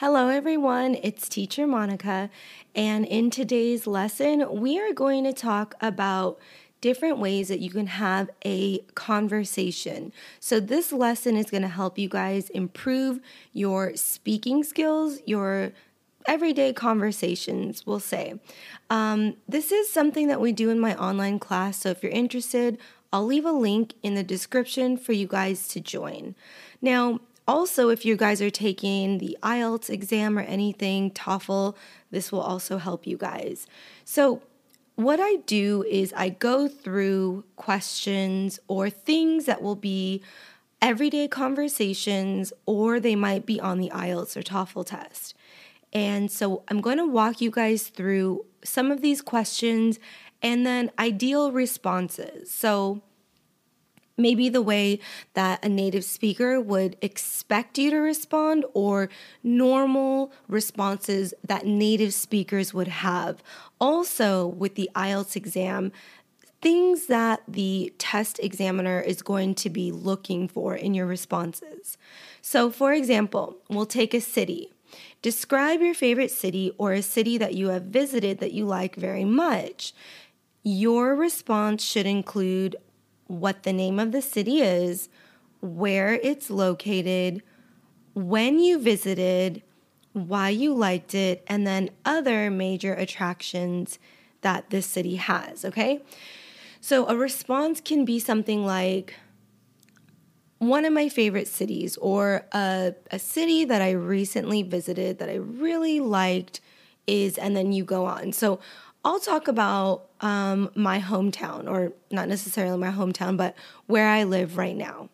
Hello, everyone. It's Teacher Monica, and in today's lesson, we are going to talk about different ways that you can have a conversation. So, this lesson is going to help you guys improve your speaking skills, your everyday conversations, we'll say. Um, this is something that we do in my online class, so if you're interested, I'll leave a link in the description for you guys to join. Now, also, if you guys are taking the IELTS exam or anything, TOEFL, this will also help you guys. So, what I do is I go through questions or things that will be everyday conversations or they might be on the IELTS or TOEFL test. And so I'm going to walk you guys through some of these questions and then ideal responses. So, maybe the way that a native speaker would expect you to respond or normal responses that native speakers would have. Also, with the IELTS exam, things that the test examiner is going to be looking for in your responses. So, for example, we'll take a city. Describe your favorite city or a city that you have visited that you like very much. Your response should include what the name of the city is, where it's located, when you visited, why you liked it, and then other major attractions that this city has, okay? So a response can be something like, one of my favorite cities, or a, a city that I recently visited that I really liked is, and then you go on. So I'll talk about um, my hometown, or not necessarily my hometown, but where I live right now.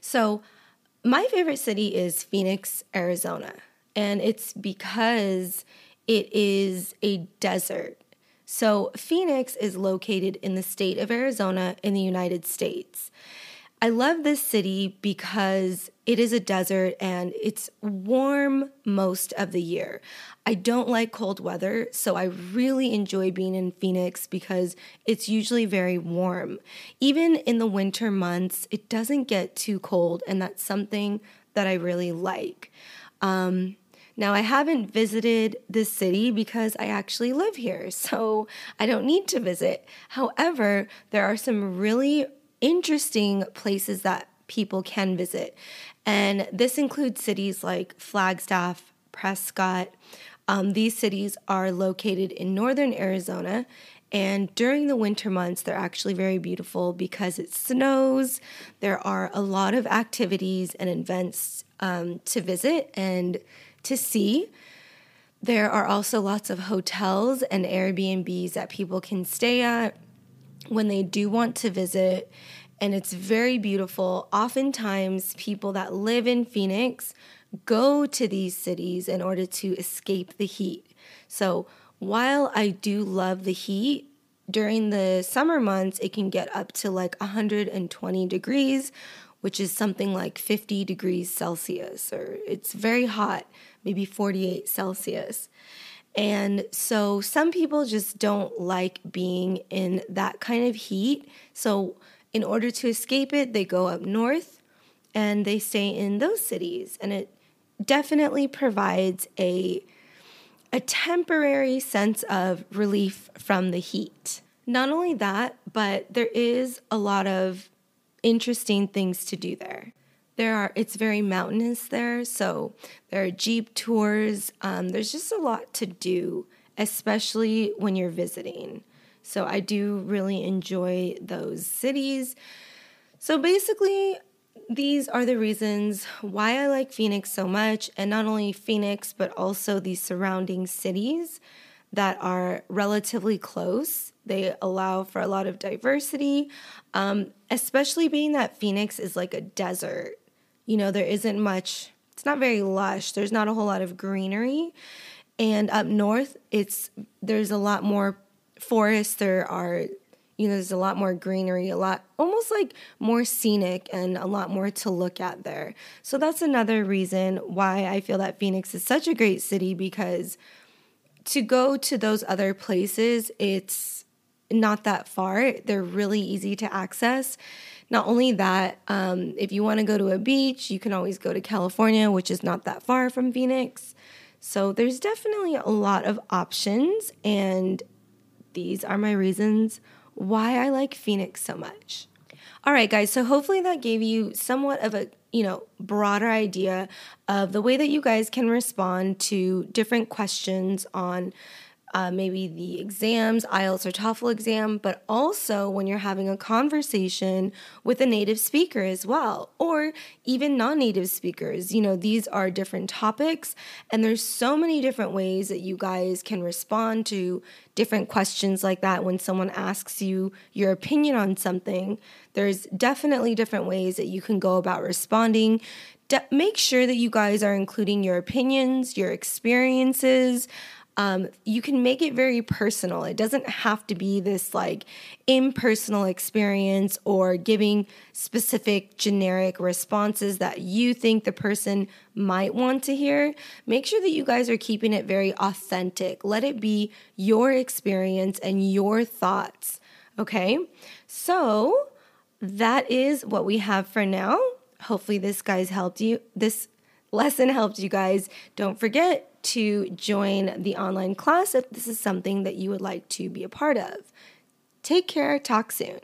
So, my favorite city is Phoenix, Arizona, and it's because it is a desert. So, Phoenix is located in the state of Arizona in the United States. I love this city because it is a desert and it's warm most of the year. I don't like cold weather, so I really enjoy being in Phoenix because it's usually very warm. Even in the winter months, it doesn't get too cold, and that's something that I really like. Um, now, I haven't visited this city because I actually live here, so I don't need to visit. However, there are some really interesting places that people can visit. And this includes cities like Flagstaff, Prescott. Um, these cities are located in northern Arizona. And during the winter months, they're actually very beautiful because it snows. There are a lot of activities and events um, to visit and to see. There are also lots of hotels and Airbnbs that people can stay at when they do want to visit, and it's very beautiful. Oftentimes, people that live in Phoenix go to these cities in order to escape the heat. So, while I do love the heat, during the summer months, it can get up to like 120 degrees, which is something like 50 degrees Celsius, or it's very hot, maybe 48 Celsius. And so some people just don't like being in that kind of heat. So, in order to escape it, they go up north and they stay in those cities. And it definitely provides a, a temporary sense of relief from the heat. Not only that, but there is a lot of interesting things to do there there are it's very mountainous there so there are jeep tours um, there's just a lot to do especially when you're visiting so i do really enjoy those cities so basically these are the reasons why i like phoenix so much and not only phoenix but also the surrounding cities that are relatively close. They allow for a lot of diversity, um, especially being that Phoenix is like a desert you know, there isn't much, it's not very lush. There's not a whole lot of greenery. And up north, it's there's a lot more forests. There are, you know, there's a lot more greenery, a lot almost like more scenic and a lot more to look at there. So that's another reason why I feel that Phoenix is such a great city because to go to those other places, it's not that far. They're really easy to access. Not only that, um, if you want to go to a beach, you can always go to California, which is not that far from Phoenix. So there's definitely a lot of options, and these are my reasons why I like Phoenix so much. All right, guys, so hopefully that gave you somewhat of a you know, broader idea of the way that you guys can respond to different questions on uh, maybe the exams, IELTS or TOEFL exam, but also when you're having a conversation with a native speaker as well, or even non native speakers. You know, these are different topics, and there's so many different ways that you guys can respond to different questions like that when someone asks you your opinion on something. There's definitely different ways that you can go about responding. Make sure that you guys are including your opinions, your experiences um, you can make it very personal. It doesn't have to be this like impersonal experience or giving specific generic responses that you think the person might want to hear. Make sure that you guys are keeping it very authentic. Let it be your experience and your thoughts. Okay, so that is what we have for now. Hopefully, this guys helped you. This lesson helped you guys. Don't forget to join the online class if this is something that you would like to be a part of. Take care. Talk soon.